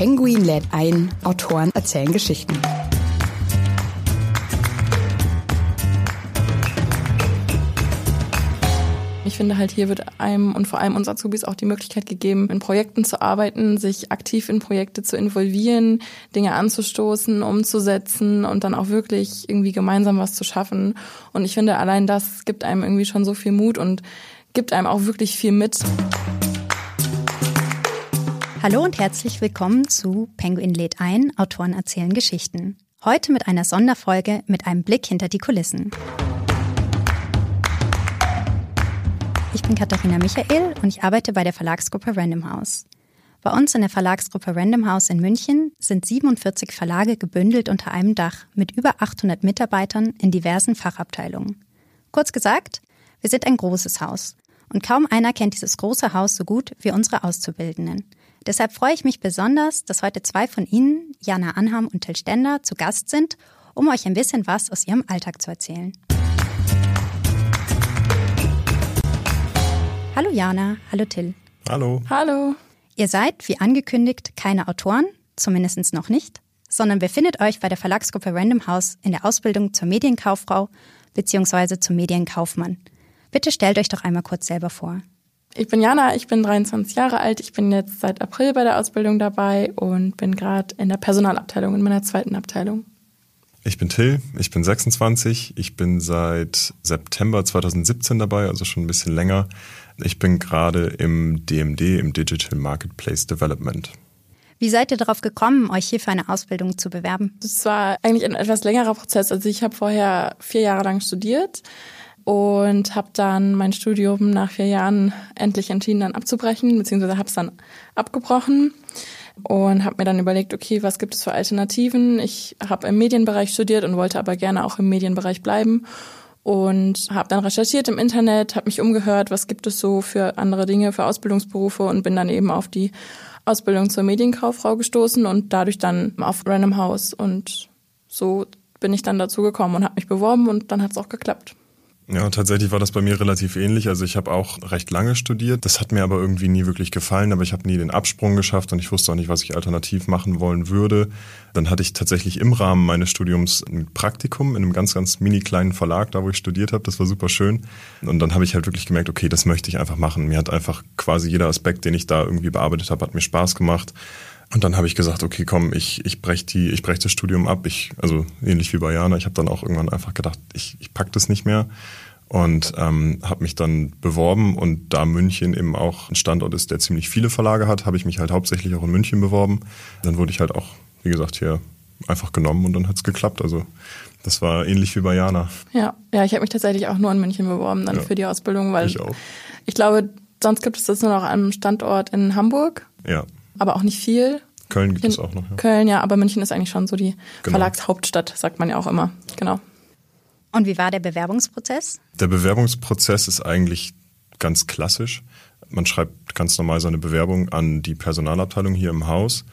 Penguin lädt ein, Autoren erzählen Geschichten. Ich finde halt, hier wird einem und vor allem uns Azubis auch die Möglichkeit gegeben, in Projekten zu arbeiten, sich aktiv in Projekte zu involvieren, Dinge anzustoßen, umzusetzen und dann auch wirklich irgendwie gemeinsam was zu schaffen. Und ich finde, allein das gibt einem irgendwie schon so viel Mut und gibt einem auch wirklich viel mit. Hallo und herzlich willkommen zu Penguin lädt ein, Autoren erzählen Geschichten. Heute mit einer Sonderfolge mit einem Blick hinter die Kulissen. Ich bin Katharina Michael und ich arbeite bei der Verlagsgruppe Random House. Bei uns in der Verlagsgruppe Random House in München sind 47 Verlage gebündelt unter einem Dach mit über 800 Mitarbeitern in diversen Fachabteilungen. Kurz gesagt, wir sind ein großes Haus. Und kaum einer kennt dieses große Haus so gut wie unsere Auszubildenden. Deshalb freue ich mich besonders, dass heute zwei von Ihnen, Jana Anham und Till Stender, zu Gast sind, um euch ein bisschen was aus ihrem Alltag zu erzählen. Hallo Jana, hallo Till. Hallo. Hallo. Ihr seid, wie angekündigt, keine Autoren, zumindest noch nicht, sondern befindet euch bei der Verlagsgruppe Random House in der Ausbildung zur Medienkauffrau bzw. zum Medienkaufmann. Bitte stellt euch doch einmal kurz selber vor. Ich bin Jana, ich bin 23 Jahre alt, ich bin jetzt seit April bei der Ausbildung dabei und bin gerade in der Personalabteilung, in meiner zweiten Abteilung. Ich bin Till, ich bin 26, ich bin seit September 2017 dabei, also schon ein bisschen länger. Ich bin gerade im DMD, im Digital Marketplace Development. Wie seid ihr darauf gekommen, euch hier für eine Ausbildung zu bewerben? Das war eigentlich ein etwas längerer Prozess. Also ich habe vorher vier Jahre lang studiert und habe dann mein Studium nach vier Jahren endlich entschieden, dann abzubrechen, beziehungsweise habe es dann abgebrochen und habe mir dann überlegt, okay, was gibt es für Alternativen? Ich habe im Medienbereich studiert und wollte aber gerne auch im Medienbereich bleiben und habe dann recherchiert im Internet, habe mich umgehört, was gibt es so für andere Dinge, für Ausbildungsberufe und bin dann eben auf die Ausbildung zur Medienkauffrau gestoßen und dadurch dann auf Random House und so bin ich dann dazu gekommen und habe mich beworben und dann hat es auch geklappt. Ja, tatsächlich war das bei mir relativ ähnlich. Also ich habe auch recht lange studiert. Das hat mir aber irgendwie nie wirklich gefallen, aber ich habe nie den Absprung geschafft und ich wusste auch nicht, was ich alternativ machen wollen würde. Dann hatte ich tatsächlich im Rahmen meines Studiums ein Praktikum in einem ganz, ganz mini kleinen Verlag, da wo ich studiert habe. Das war super schön. Und dann habe ich halt wirklich gemerkt, okay, das möchte ich einfach machen. Mir hat einfach quasi jeder Aspekt, den ich da irgendwie bearbeitet habe, hat mir Spaß gemacht. Und dann habe ich gesagt, okay, komm, ich, ich breche die, ich brech das Studium ab. Ich, also ähnlich wie bei Jana, ich habe dann auch irgendwann einfach gedacht, ich, ich pack das nicht mehr und ähm, habe mich dann beworben und da München eben auch ein Standort ist, der ziemlich viele Verlage hat, habe ich mich halt hauptsächlich auch in München beworben. Dann wurde ich halt auch, wie gesagt, hier einfach genommen und dann hat's geklappt. Also das war ähnlich wie bei Jana. Ja, ja, ich habe mich tatsächlich auch nur in München beworben dann ja, für die Ausbildung, weil ich, auch. ich glaube, sonst gibt es das nur noch einem Standort in Hamburg. Ja. Aber auch nicht viel. Köln gibt in es auch noch. Ja. Köln, ja, aber München ist eigentlich schon so die genau. Verlagshauptstadt, sagt man ja auch immer. Genau. Und wie war der Bewerbungsprozess? Der Bewerbungsprozess ist eigentlich ganz klassisch. Man schreibt ganz normal seine Bewerbung an die Personalabteilung hier im Haus.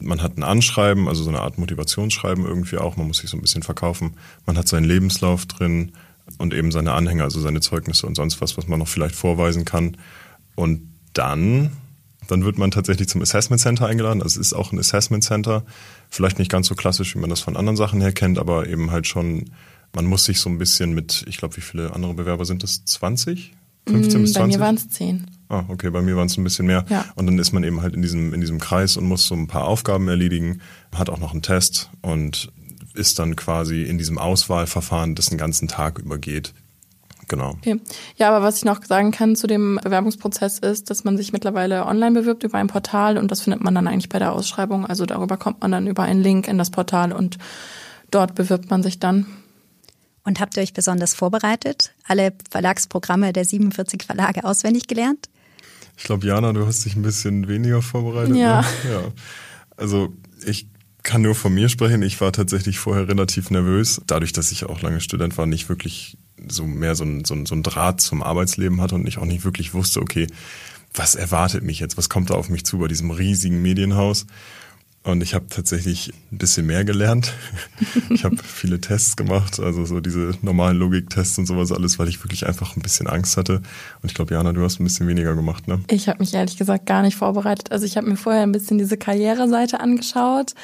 Man hat ein Anschreiben, also so eine Art Motivationsschreiben irgendwie auch. Man muss sich so ein bisschen verkaufen. Man hat seinen Lebenslauf drin und eben seine Anhänger, also seine Zeugnisse und sonst was, was man noch vielleicht vorweisen kann. Und dann, dann wird man tatsächlich zum Assessment Center eingeladen. Also es ist auch ein Assessment Center. Vielleicht nicht ganz so klassisch, wie man das von anderen Sachen her kennt, aber eben halt schon man muss sich so ein bisschen mit, ich glaube, wie viele andere Bewerber sind das? 20? 15 mm, bis 20? Bei mir waren es 10. Ah, okay, bei mir waren es ein bisschen mehr. Ja. Und dann ist man eben halt in diesem, in diesem Kreis und muss so ein paar Aufgaben erledigen, hat auch noch einen Test und ist dann quasi in diesem Auswahlverfahren, das den ganzen Tag übergeht. Genau. Okay. Ja, aber was ich noch sagen kann zu dem Bewerbungsprozess ist, dass man sich mittlerweile online bewirbt über ein Portal und das findet man dann eigentlich bei der Ausschreibung. Also darüber kommt man dann über einen Link in das Portal und dort bewirbt man sich dann. Und habt ihr euch besonders vorbereitet? Alle Verlagsprogramme der 47 Verlage auswendig gelernt? Ich glaube, Jana, du hast dich ein bisschen weniger vorbereitet. Ja. Ne? ja. Also ich kann nur von mir sprechen. Ich war tatsächlich vorher relativ nervös, dadurch, dass ich auch lange Student war, nicht wirklich so mehr so ein, so ein, so ein Draht zum Arbeitsleben hatte und ich auch nicht wirklich wusste, okay, was erwartet mich jetzt? Was kommt da auf mich zu bei diesem riesigen Medienhaus? Und ich habe tatsächlich ein bisschen mehr gelernt. Ich habe viele Tests gemacht, also so diese normalen Logiktests und sowas alles, weil ich wirklich einfach ein bisschen Angst hatte. Und ich glaube, Jana, du hast ein bisschen weniger gemacht, ne? Ich habe mich ehrlich gesagt gar nicht vorbereitet. Also ich habe mir vorher ein bisschen diese Karriereseite angeschaut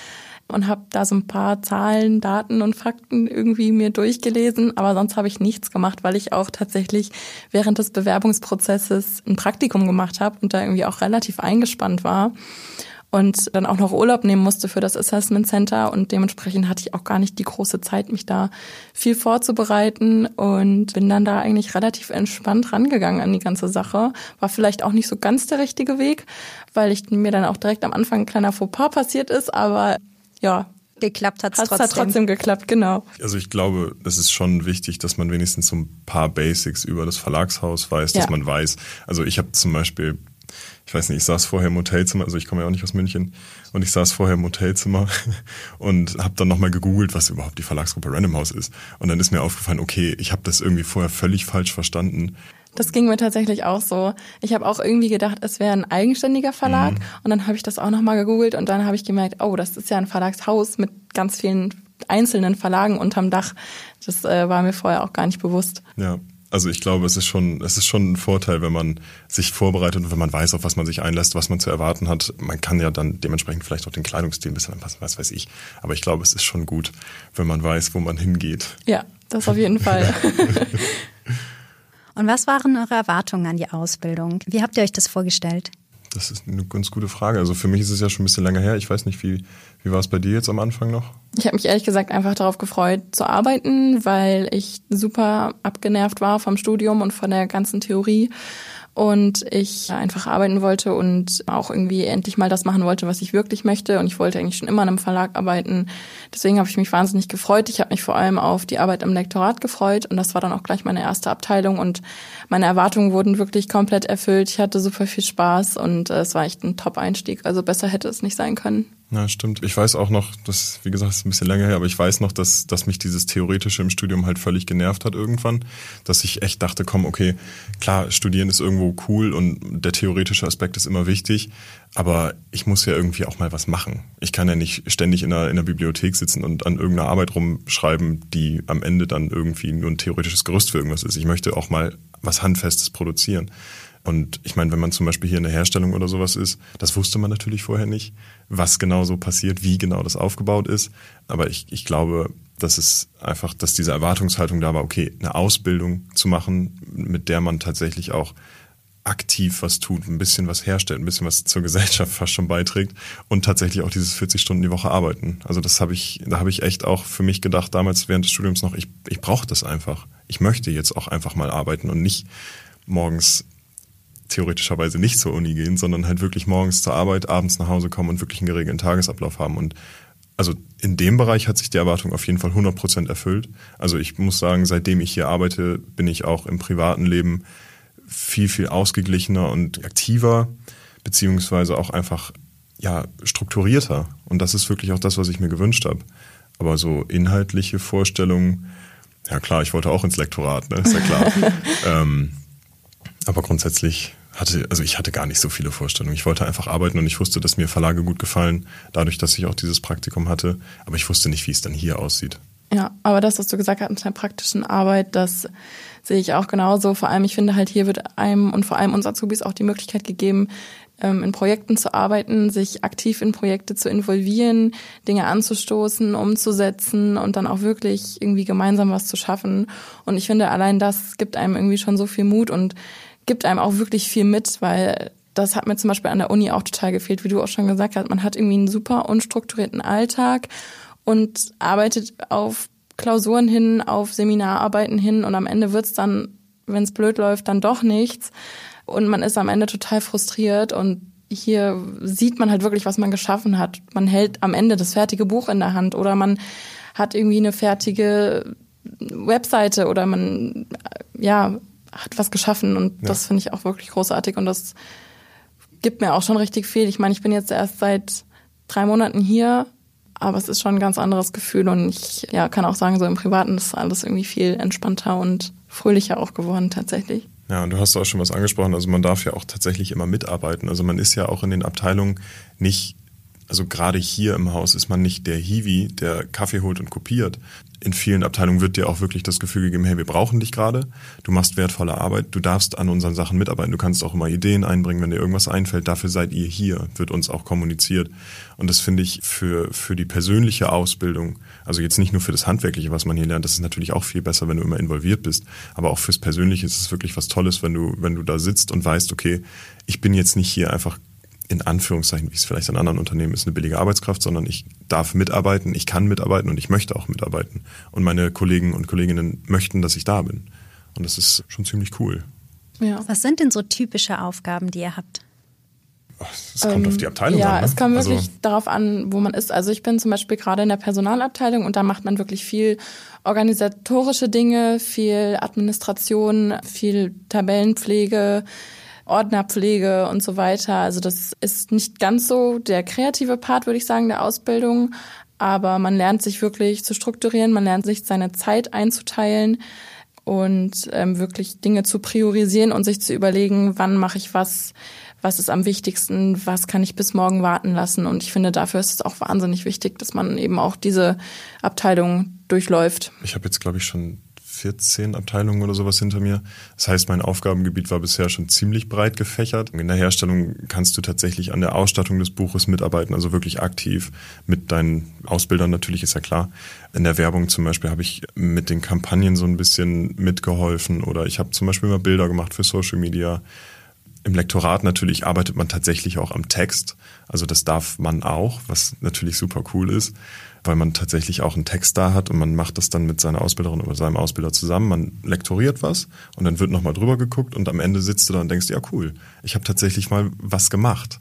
und habe da so ein paar Zahlen, Daten und Fakten irgendwie mir durchgelesen, aber sonst habe ich nichts gemacht, weil ich auch tatsächlich während des Bewerbungsprozesses ein Praktikum gemacht habe und da irgendwie auch relativ eingespannt war und dann auch noch Urlaub nehmen musste für das Assessment Center und dementsprechend hatte ich auch gar nicht die große Zeit, mich da viel vorzubereiten und bin dann da eigentlich relativ entspannt rangegangen an die ganze Sache. War vielleicht auch nicht so ganz der richtige Weg, weil ich mir dann auch direkt am Anfang ein kleiner Fauxpas passiert ist, aber ja, geklappt hat es trotzdem. Hat trotzdem geklappt, genau. Also ich glaube, es ist schon wichtig, dass man wenigstens so ein paar Basics über das Verlagshaus weiß, dass ja. man weiß. Also ich habe zum Beispiel ich weiß nicht, ich saß vorher im Hotelzimmer, also ich komme ja auch nicht aus München, und ich saß vorher im Hotelzimmer und habe dann nochmal gegoogelt, was überhaupt die Verlagsgruppe Random House ist. Und dann ist mir aufgefallen, okay, ich habe das irgendwie vorher völlig falsch verstanden. Das ging mir tatsächlich auch so. Ich habe auch irgendwie gedacht, es wäre ein eigenständiger Verlag. Mhm. Und dann habe ich das auch nochmal gegoogelt und dann habe ich gemerkt, oh, das ist ja ein Verlagshaus mit ganz vielen einzelnen Verlagen unterm Dach. Das äh, war mir vorher auch gar nicht bewusst. Ja, also ich glaube, es ist schon, es ist schon ein Vorteil, wenn man sich vorbereitet und wenn man weiß, auf was man sich einlässt, was man zu erwarten hat. Man kann ja dann dementsprechend vielleicht auch den Kleidungsstil ein bisschen anpassen, was weiß ich. Aber ich glaube, es ist schon gut, wenn man weiß, wo man hingeht. Ja, das auf jeden Fall. und was waren eure Erwartungen an die Ausbildung? Wie habt ihr euch das vorgestellt? Das ist eine ganz gute Frage. Also für mich ist es ja schon ein bisschen länger her. Ich weiß nicht, wie, wie war es bei dir jetzt am Anfang noch? Ich habe mich ehrlich gesagt einfach darauf gefreut zu arbeiten, weil ich super abgenervt war vom Studium und von der ganzen Theorie und ich einfach arbeiten wollte und auch irgendwie endlich mal das machen wollte, was ich wirklich möchte. Und ich wollte eigentlich schon immer in einem Verlag arbeiten. Deswegen habe ich mich wahnsinnig gefreut. Ich habe mich vor allem auf die Arbeit im Lektorat gefreut und das war dann auch gleich meine erste Abteilung und meine Erwartungen wurden wirklich komplett erfüllt. Ich hatte super viel Spaß und äh, es war echt ein Top-Einstieg. Also besser hätte es nicht sein können. Ja, stimmt. Ich weiß auch noch, das, wie gesagt, ist ein bisschen länger her, aber ich weiß noch, dass, dass mich dieses Theoretische im Studium halt völlig genervt hat irgendwann. Dass ich echt dachte, komm, okay, klar, studieren ist irgendwo cool und der theoretische Aspekt ist immer wichtig, aber ich muss ja irgendwie auch mal was machen. Ich kann ja nicht ständig in der, in der Bibliothek sitzen und an irgendeiner Arbeit rumschreiben, die am Ende dann irgendwie nur ein theoretisches Gerüst für irgendwas ist. Ich möchte auch mal was Handfestes produzieren. Und ich meine, wenn man zum Beispiel hier in der Herstellung oder sowas ist, das wusste man natürlich vorher nicht, was genau so passiert, wie genau das aufgebaut ist. Aber ich, ich glaube, dass es einfach, dass diese Erwartungshaltung da war, okay, eine Ausbildung zu machen, mit der man tatsächlich auch aktiv was tut, ein bisschen was herstellt, ein bisschen was zur Gesellschaft fast schon beiträgt und tatsächlich auch dieses 40 Stunden die Woche arbeiten. Also das habe ich, da habe ich echt auch für mich gedacht, damals während des Studiums noch, ich, ich brauche das einfach. Ich möchte jetzt auch einfach mal arbeiten und nicht morgens theoretischerweise nicht zur Uni gehen, sondern halt wirklich morgens zur Arbeit, abends nach Hause kommen und wirklich einen geregelten Tagesablauf haben. Und also in dem Bereich hat sich die Erwartung auf jeden Fall 100 Prozent erfüllt. Also ich muss sagen, seitdem ich hier arbeite, bin ich auch im privaten Leben viel, viel ausgeglichener und aktiver, beziehungsweise auch einfach ja, strukturierter. Und das ist wirklich auch das, was ich mir gewünscht habe. Aber so inhaltliche Vorstellungen, ja klar, ich wollte auch ins Lektorat, ne? ist ja klar. ähm, aber grundsätzlich hatte, also ich hatte gar nicht so viele Vorstellungen. Ich wollte einfach arbeiten und ich wusste, dass mir Verlage gut gefallen, dadurch, dass ich auch dieses Praktikum hatte. Aber ich wusste nicht, wie es dann hier aussieht. Ja, aber das, was du gesagt hast mit der praktischen Arbeit, das sehe ich auch genauso. Vor allem, ich finde halt, hier wird einem und vor allem uns Azubis auch die Möglichkeit gegeben, ähm, in Projekten zu arbeiten, sich aktiv in Projekte zu involvieren, Dinge anzustoßen, umzusetzen und dann auch wirklich irgendwie gemeinsam was zu schaffen. Und ich finde, allein das gibt einem irgendwie schon so viel Mut und gibt einem auch wirklich viel mit, weil das hat mir zum Beispiel an der Uni auch total gefehlt, wie du auch schon gesagt hast. Man hat irgendwie einen super unstrukturierten Alltag und arbeitet auf Klausuren hin, auf Seminararbeiten hin und am Ende wird's dann, wenn es blöd läuft, dann doch nichts. Und man ist am Ende total frustriert und hier sieht man halt wirklich, was man geschaffen hat. Man hält am Ende das fertige Buch in der Hand oder man hat irgendwie eine fertige Webseite oder man ja hat was geschaffen und ja. das finde ich auch wirklich großartig und das gibt mir auch schon richtig viel. Ich meine, ich bin jetzt erst seit drei Monaten hier, aber es ist schon ein ganz anderes Gefühl und ich ja, kann auch sagen, so im Privaten ist alles irgendwie viel entspannter und fröhlicher auch geworden tatsächlich. Ja, und du hast auch schon was angesprochen. Also man darf ja auch tatsächlich immer mitarbeiten. Also man ist ja auch in den Abteilungen nicht also gerade hier im Haus ist man nicht der Hiwi, der Kaffee holt und kopiert. In vielen Abteilungen wird dir auch wirklich das Gefühl gegeben, hey, wir brauchen dich gerade. Du machst wertvolle Arbeit. Du darfst an unseren Sachen mitarbeiten. Du kannst auch immer Ideen einbringen, wenn dir irgendwas einfällt. Dafür seid ihr hier, wird uns auch kommuniziert. Und das finde ich für, für die persönliche Ausbildung, also jetzt nicht nur für das Handwerkliche, was man hier lernt, das ist natürlich auch viel besser, wenn du immer involviert bist. Aber auch fürs Persönliche ist es wirklich was Tolles, wenn du, wenn du da sitzt und weißt, okay, ich bin jetzt nicht hier einfach in Anführungszeichen, wie es vielleicht in anderen Unternehmen ist, eine billige Arbeitskraft, sondern ich darf mitarbeiten, ich kann mitarbeiten und ich möchte auch mitarbeiten. Und meine Kollegen und Kolleginnen möchten, dass ich da bin. Und das ist schon ziemlich cool. Ja. Was sind denn so typische Aufgaben, die ihr habt? Es kommt ähm, auf die Abteilung ja, an. Ja, ne? es kommt wirklich also, darauf an, wo man ist. Also ich bin zum Beispiel gerade in der Personalabteilung und da macht man wirklich viel organisatorische Dinge, viel Administration, viel Tabellenpflege, Ordnerpflege und so weiter. Also das ist nicht ganz so der kreative Part, würde ich sagen, der Ausbildung. Aber man lernt sich wirklich zu strukturieren, man lernt sich seine Zeit einzuteilen und ähm, wirklich Dinge zu priorisieren und sich zu überlegen, wann mache ich was, was ist am wichtigsten, was kann ich bis morgen warten lassen. Und ich finde, dafür ist es auch wahnsinnig wichtig, dass man eben auch diese Abteilung durchläuft. Ich habe jetzt, glaube ich, schon 14 Abteilungen oder sowas hinter mir. Das heißt, mein Aufgabengebiet war bisher schon ziemlich breit gefächert. In der Herstellung kannst du tatsächlich an der Ausstattung des Buches mitarbeiten, also wirklich aktiv mit deinen Ausbildern natürlich, ist ja klar. In der Werbung zum Beispiel habe ich mit den Kampagnen so ein bisschen mitgeholfen oder ich habe zum Beispiel mal Bilder gemacht für Social Media. Im Lektorat natürlich arbeitet man tatsächlich auch am Text. Also das darf man auch, was natürlich super cool ist weil man tatsächlich auch einen Text da hat und man macht das dann mit seiner Ausbilderin oder seinem Ausbilder zusammen. Man lektoriert was und dann wird nochmal drüber geguckt und am Ende sitzt du da und denkst, ja cool, ich habe tatsächlich mal was gemacht.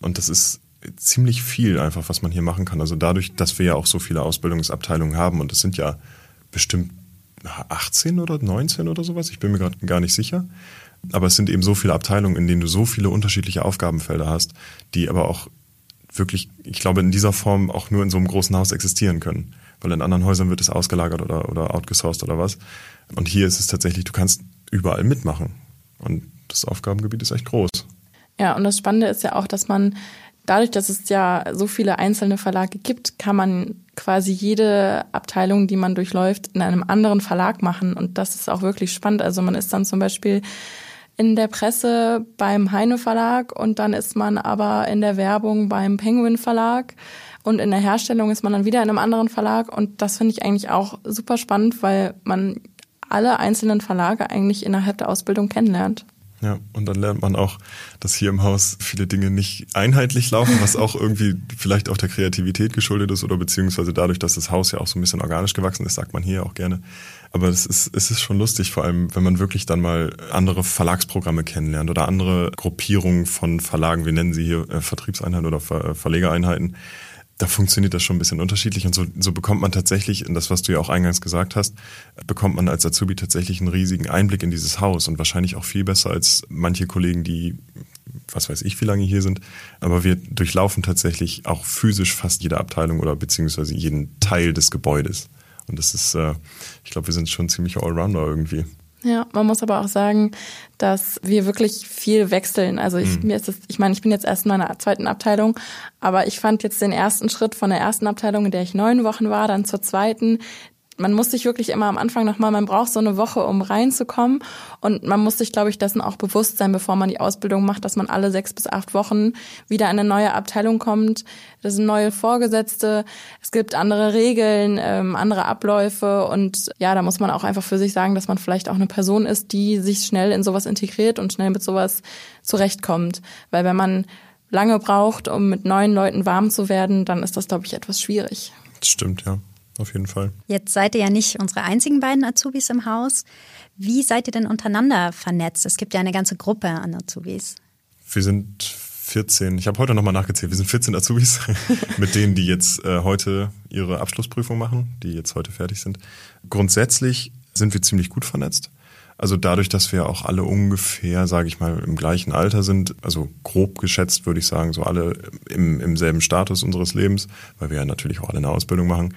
Und das ist ziemlich viel einfach, was man hier machen kann. Also dadurch, dass wir ja auch so viele Ausbildungsabteilungen haben und es sind ja bestimmt 18 oder 19 oder sowas, ich bin mir gerade gar nicht sicher. Aber es sind eben so viele Abteilungen, in denen du so viele unterschiedliche Aufgabenfelder hast, die aber auch wirklich, ich glaube, in dieser Form auch nur in so einem großen Haus existieren können. Weil in anderen Häusern wird es ausgelagert oder, oder outgesourced oder was. Und hier ist es tatsächlich, du kannst überall mitmachen. Und das Aufgabengebiet ist echt groß. Ja, und das Spannende ist ja auch, dass man dadurch, dass es ja so viele einzelne Verlage gibt, kann man quasi jede Abteilung, die man durchläuft, in einem anderen Verlag machen. Und das ist auch wirklich spannend. Also man ist dann zum Beispiel in der Presse beim Heine Verlag und dann ist man aber in der Werbung beim Penguin Verlag und in der Herstellung ist man dann wieder in einem anderen Verlag und das finde ich eigentlich auch super spannend, weil man alle einzelnen Verlage eigentlich innerhalb der Ausbildung kennenlernt. Ja, und dann lernt man auch, dass hier im Haus viele Dinge nicht einheitlich laufen, was auch irgendwie vielleicht auch der Kreativität geschuldet ist oder beziehungsweise dadurch, dass das Haus ja auch so ein bisschen organisch gewachsen ist, sagt man hier auch gerne. Aber es ist, es ist schon lustig, vor allem, wenn man wirklich dann mal andere Verlagsprogramme kennenlernt oder andere Gruppierungen von Verlagen, wir nennen sie hier äh, Vertriebseinheiten oder Ver Verlegereinheiten da funktioniert das schon ein bisschen unterschiedlich und so, so bekommt man tatsächlich, in das, was du ja auch eingangs gesagt hast, bekommt man als Azubi tatsächlich einen riesigen Einblick in dieses Haus und wahrscheinlich auch viel besser als manche Kollegen, die, was weiß ich, wie lange hier sind. Aber wir durchlaufen tatsächlich auch physisch fast jede Abteilung oder beziehungsweise jeden Teil des Gebäudes. Und das ist, äh, ich glaube, wir sind schon ziemlich Allrounder irgendwie. Ja, man muss aber auch sagen, dass wir wirklich viel wechseln. Also ich, mhm. mir ist es, ich meine, ich bin jetzt erst in meiner zweiten Abteilung, aber ich fand jetzt den ersten Schritt von der ersten Abteilung, in der ich neun Wochen war, dann zur zweiten, man muss sich wirklich immer am Anfang nochmal, man braucht so eine Woche, um reinzukommen. Und man muss sich, glaube ich, dessen auch bewusst sein, bevor man die Ausbildung macht, dass man alle sechs bis acht Wochen wieder in eine neue Abteilung kommt. Das sind neue Vorgesetzte, es gibt andere Regeln, ähm, andere Abläufe. Und ja, da muss man auch einfach für sich sagen, dass man vielleicht auch eine Person ist, die sich schnell in sowas integriert und schnell mit sowas zurechtkommt. Weil wenn man lange braucht, um mit neuen Leuten warm zu werden, dann ist das, glaube ich, etwas schwierig. Das stimmt, ja auf jeden Fall. Jetzt seid ihr ja nicht unsere einzigen beiden Azubis im Haus. Wie seid ihr denn untereinander vernetzt? Es gibt ja eine ganze Gruppe an Azubis. Wir sind 14, ich habe heute nochmal nachgezählt, wir sind 14 Azubis, mit denen, die jetzt äh, heute ihre Abschlussprüfung machen, die jetzt heute fertig sind. Grundsätzlich sind wir ziemlich gut vernetzt. Also dadurch, dass wir auch alle ungefähr, sage ich mal, im gleichen Alter sind, also grob geschätzt würde ich sagen, so alle im, im selben Status unseres Lebens, weil wir ja natürlich auch alle eine Ausbildung machen.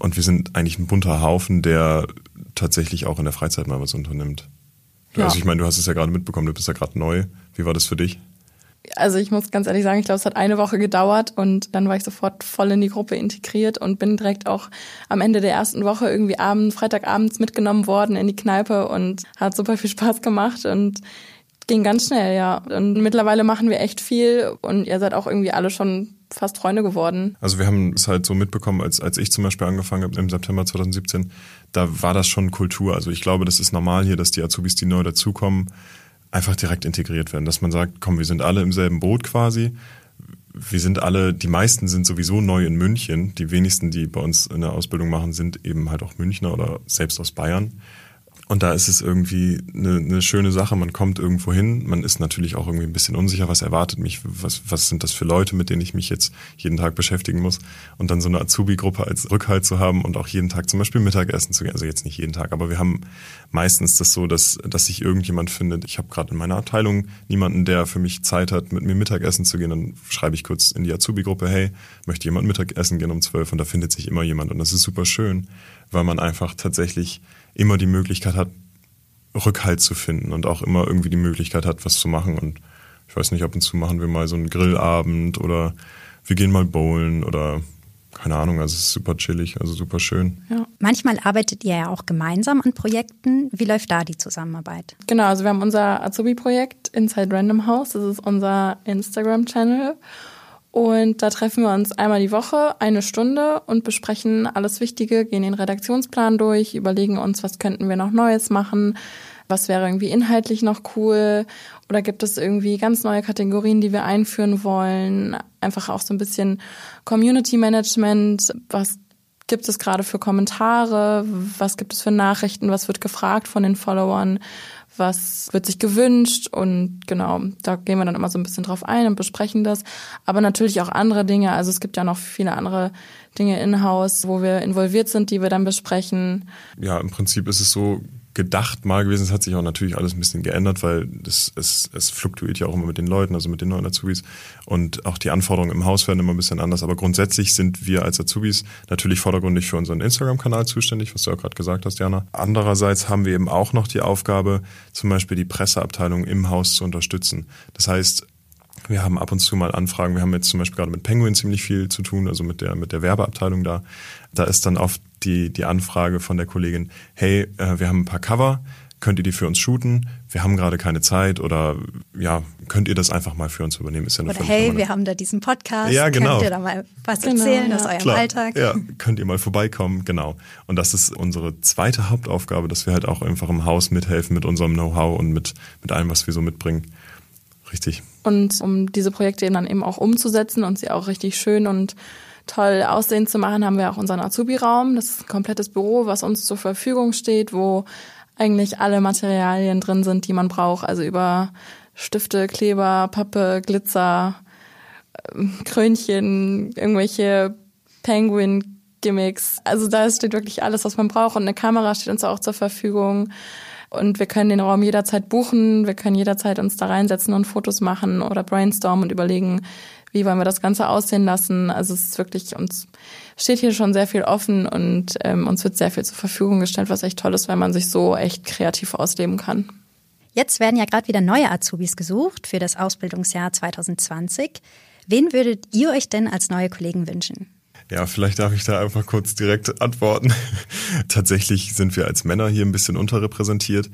Und wir sind eigentlich ein bunter Haufen, der tatsächlich auch in der Freizeit mal was unternimmt. Ja. Also ich meine, du hast es ja gerade mitbekommen, du bist ja gerade neu. Wie war das für dich? Also ich muss ganz ehrlich sagen, ich glaube, es hat eine Woche gedauert und dann war ich sofort voll in die Gruppe integriert und bin direkt auch am Ende der ersten Woche irgendwie abends, Freitagabends mitgenommen worden in die Kneipe und hat super viel Spaß gemacht und ging ganz schnell, ja. Und mittlerweile machen wir echt viel und ihr seid auch irgendwie alle schon fast Freunde geworden. Also wir haben es halt so mitbekommen, als, als ich zum Beispiel angefangen habe im September 2017, da war das schon Kultur. Also ich glaube, das ist normal hier, dass die Azubis, die neu dazukommen, einfach direkt integriert werden. Dass man sagt, komm, wir sind alle im selben Boot quasi. Wir sind alle, die meisten sind sowieso neu in München. Die wenigsten, die bei uns in der Ausbildung machen, sind eben halt auch Münchner oder selbst aus Bayern. Und da ist es irgendwie eine, eine schöne Sache. Man kommt irgendwo hin. Man ist natürlich auch irgendwie ein bisschen unsicher, was erwartet mich, was, was sind das für Leute, mit denen ich mich jetzt jeden Tag beschäftigen muss. Und dann so eine Azubi-Gruppe als Rückhalt zu haben und auch jeden Tag zum Beispiel Mittagessen zu gehen. Also jetzt nicht jeden Tag, aber wir haben meistens das so, dass, dass sich irgendjemand findet. Ich habe gerade in meiner Abteilung niemanden, der für mich Zeit hat, mit mir Mittagessen zu gehen. Dann schreibe ich kurz in die Azubi-Gruppe, hey, möchte jemand Mittagessen gehen um zwölf? Und da findet sich immer jemand. Und das ist super schön, weil man einfach tatsächlich immer die Möglichkeit hat, Rückhalt zu finden und auch immer irgendwie die Möglichkeit hat, was zu machen. Und ich weiß nicht, ab und zu machen wir mal so einen Grillabend oder wir gehen mal bowlen oder keine Ahnung, also es ist super chillig, also super schön. Ja. Manchmal arbeitet ihr ja auch gemeinsam an Projekten. Wie läuft da die Zusammenarbeit? Genau, also wir haben unser Azubi-Projekt Inside Random House, das ist unser Instagram-Channel. Und da treffen wir uns einmal die Woche, eine Stunde und besprechen alles Wichtige, gehen den Redaktionsplan durch, überlegen uns, was könnten wir noch Neues machen, was wäre irgendwie inhaltlich noch cool oder gibt es irgendwie ganz neue Kategorien, die wir einführen wollen. Einfach auch so ein bisschen Community Management, was gibt es gerade für Kommentare, was gibt es für Nachrichten, was wird gefragt von den Followern was wird sich gewünscht und genau, da gehen wir dann immer so ein bisschen drauf ein und besprechen das. Aber natürlich auch andere Dinge. Also es gibt ja noch viele andere Dinge in-house, wo wir involviert sind, die wir dann besprechen. Ja, im Prinzip ist es so, gedacht mal gewesen. Es hat sich auch natürlich alles ein bisschen geändert, weil das, es, es fluktuiert ja auch immer mit den Leuten, also mit den neuen Azubis. Und auch die Anforderungen im Haus werden immer ein bisschen anders. Aber grundsätzlich sind wir als Azubis natürlich vordergründig für unseren Instagram-Kanal zuständig, was du ja gerade gesagt hast, Jana. Andererseits haben wir eben auch noch die Aufgabe, zum Beispiel die Presseabteilung im Haus zu unterstützen. Das heißt, wir haben ab und zu mal Anfragen. Wir haben jetzt zum Beispiel gerade mit Penguin ziemlich viel zu tun, also mit der, mit der Werbeabteilung da. Da ist dann oft die, die Anfrage von der Kollegin, hey, äh, wir haben ein paar Cover, könnt ihr die für uns shooten? Wir haben gerade keine Zeit oder ja, könnt ihr das einfach mal für uns übernehmen? Ist ja oder hey, wir haben da diesen Podcast, ja, genau. könnt ihr da mal was genau, erzählen ja. aus eurem Klar. Alltag? Ja, könnt ihr mal vorbeikommen, genau. Und das ist unsere zweite Hauptaufgabe, dass wir halt auch einfach im Haus mithelfen mit unserem Know-how und mit, mit allem, was wir so mitbringen. Richtig. Und um diese Projekte dann eben auch umzusetzen und sie auch richtig schön und toll aussehen zu machen, haben wir auch unseren Azubi-Raum. Das ist ein komplettes Büro, was uns zur Verfügung steht, wo eigentlich alle Materialien drin sind, die man braucht. Also über Stifte, Kleber, Pappe, Glitzer, ähm, Krönchen, irgendwelche Penguin-Gimmicks. Also da steht wirklich alles, was man braucht. Und eine Kamera steht uns auch zur Verfügung. Und wir können den Raum jederzeit buchen, wir können jederzeit uns da reinsetzen und Fotos machen oder brainstormen und überlegen, wie wollen wir das Ganze aussehen lassen. Also es ist wirklich, uns steht hier schon sehr viel offen und ähm, uns wird sehr viel zur Verfügung gestellt, was echt toll ist, weil man sich so echt kreativ ausleben kann. Jetzt werden ja gerade wieder neue Azubis gesucht für das Ausbildungsjahr 2020. Wen würdet ihr euch denn als neue Kollegen wünschen? Ja, vielleicht darf ich da einfach kurz direkt antworten. Tatsächlich sind wir als Männer hier ein bisschen unterrepräsentiert,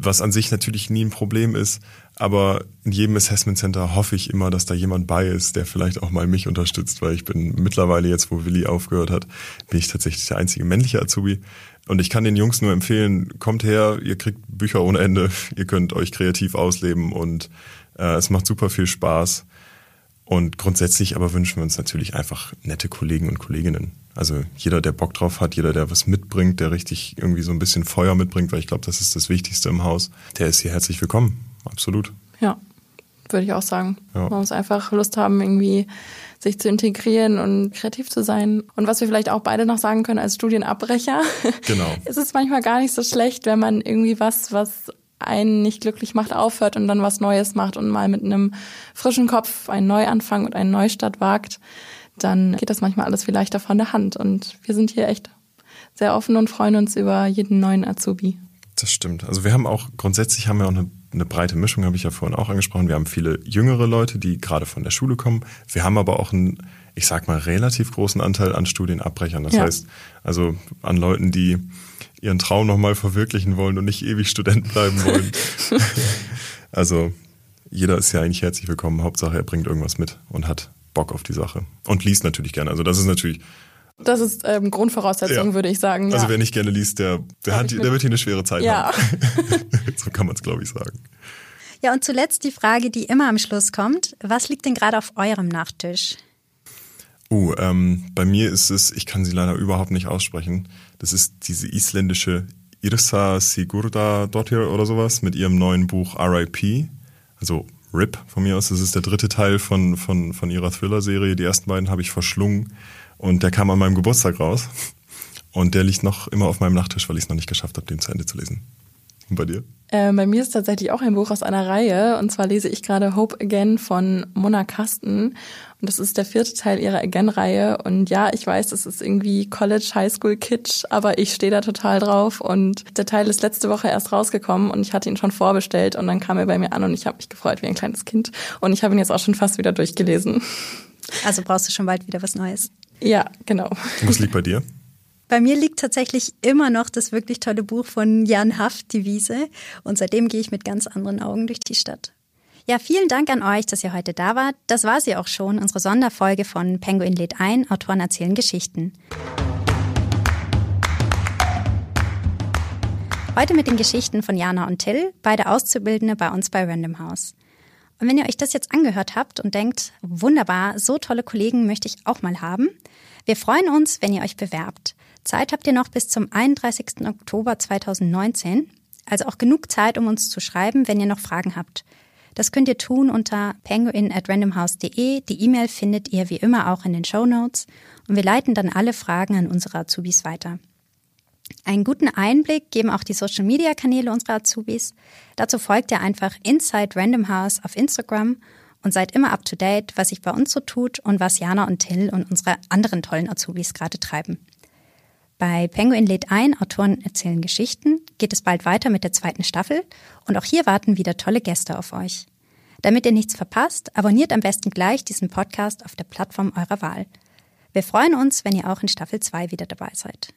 was an sich natürlich nie ein Problem ist. Aber in jedem Assessment Center hoffe ich immer, dass da jemand bei ist, der vielleicht auch mal mich unterstützt, weil ich bin mittlerweile jetzt, wo Willi aufgehört hat, bin ich tatsächlich der einzige männliche Azubi. Und ich kann den Jungs nur empfehlen, kommt her, ihr kriegt Bücher ohne Ende, ihr könnt euch kreativ ausleben und äh, es macht super viel Spaß. Und grundsätzlich aber wünschen wir uns natürlich einfach nette Kollegen und Kolleginnen. Also jeder, der Bock drauf hat, jeder, der was mitbringt, der richtig irgendwie so ein bisschen Feuer mitbringt, weil ich glaube, das ist das Wichtigste im Haus, der ist hier herzlich willkommen. Absolut. Ja, würde ich auch sagen. Ja. Man muss einfach Lust haben, irgendwie sich zu integrieren und kreativ zu sein. Und was wir vielleicht auch beide noch sagen können als Studienabbrecher, genau. ist es manchmal gar nicht so schlecht, wenn man irgendwie was, was einen nicht glücklich macht, aufhört und dann was Neues macht und mal mit einem frischen Kopf einen Neuanfang und einen Neustart wagt, dann geht das manchmal alles viel leichter von der Hand. Und wir sind hier echt sehr offen und freuen uns über jeden neuen Azubi. Das stimmt. Also wir haben auch grundsätzlich haben wir auch eine, eine breite Mischung, habe ich ja vorhin auch angesprochen. Wir haben viele jüngere Leute, die gerade von der Schule kommen. Wir haben aber auch einen, ich sag mal, relativ großen Anteil an Studienabbrechern. Das ja. heißt, also an Leuten, die ihren Traum nochmal verwirklichen wollen und nicht ewig Student bleiben wollen. also jeder ist ja eigentlich herzlich willkommen. Hauptsache, er bringt irgendwas mit und hat Bock auf die Sache. Und liest natürlich gerne. Also das ist natürlich das ist ähm, Grundvoraussetzung, ja. würde ich sagen. Also ja. Also wer nicht gerne liest, der, der, hat, der wird hier eine schwere Zeit ja. haben. so kann man es, glaube ich, sagen. Ja, und zuletzt die Frage, die immer am Schluss kommt. Was liegt denn gerade auf eurem Nachttisch? Uh, ähm, bei mir ist es, ich kann sie leider überhaupt nicht aussprechen. Das ist diese isländische Irsa Sigurda Dottir oder sowas mit ihrem neuen Buch R.I.P. Also RIP von mir aus. Das ist der dritte Teil von, von, von ihrer Thriller-Serie. Die ersten beiden habe ich verschlungen. Und der kam an meinem Geburtstag raus. Und der liegt noch immer auf meinem Nachttisch, weil ich es noch nicht geschafft habe, den zu Ende zu lesen. Und bei dir? Äh, bei mir ist tatsächlich auch ein Buch aus einer Reihe. Und zwar lese ich gerade Hope Again von Mona Kasten. Und das ist der vierte Teil ihrer Again-Reihe. Und ja, ich weiß, das ist irgendwie College, Highschool Kitsch, aber ich stehe da total drauf. Und der Teil ist letzte Woche erst rausgekommen und ich hatte ihn schon vorbestellt. Und dann kam er bei mir an und ich habe mich gefreut wie ein kleines Kind. Und ich habe ihn jetzt auch schon fast wieder durchgelesen. Also brauchst du schon bald wieder was Neues. Ja, genau. Was liegt bei dir? Bei mir liegt tatsächlich immer noch das wirklich tolle Buch von Jan Haft, Die Wiese. Und seitdem gehe ich mit ganz anderen Augen durch die Stadt. Ja, vielen Dank an euch, dass ihr heute da wart. Das war sie auch schon, unsere Sonderfolge von Penguin lädt ein, Autoren erzählen Geschichten. Heute mit den Geschichten von Jana und Till, beide Auszubildende bei uns bei Random House. Und wenn ihr euch das jetzt angehört habt und denkt, wunderbar, so tolle Kollegen möchte ich auch mal haben, wir freuen uns, wenn ihr euch bewerbt. Zeit habt ihr noch bis zum 31. Oktober 2019, also auch genug Zeit, um uns zu schreiben, wenn ihr noch Fragen habt. Das könnt ihr tun unter penguin. Die E-Mail findet ihr wie immer auch in den Show Notes und wir leiten dann alle Fragen an unsere Azubis weiter. Einen guten Einblick geben auch die Social Media Kanäle unserer Azubis. Dazu folgt ihr einfach Inside Random House auf Instagram und seid immer up to date, was sich bei uns so tut und was Jana und Till und unsere anderen tollen Azubis gerade treiben. Bei Penguin lädt ein, Autoren erzählen Geschichten, geht es bald weiter mit der zweiten Staffel und auch hier warten wieder tolle Gäste auf euch. Damit ihr nichts verpasst, abonniert am besten gleich diesen Podcast auf der Plattform eurer Wahl. Wir freuen uns, wenn ihr auch in Staffel 2 wieder dabei seid.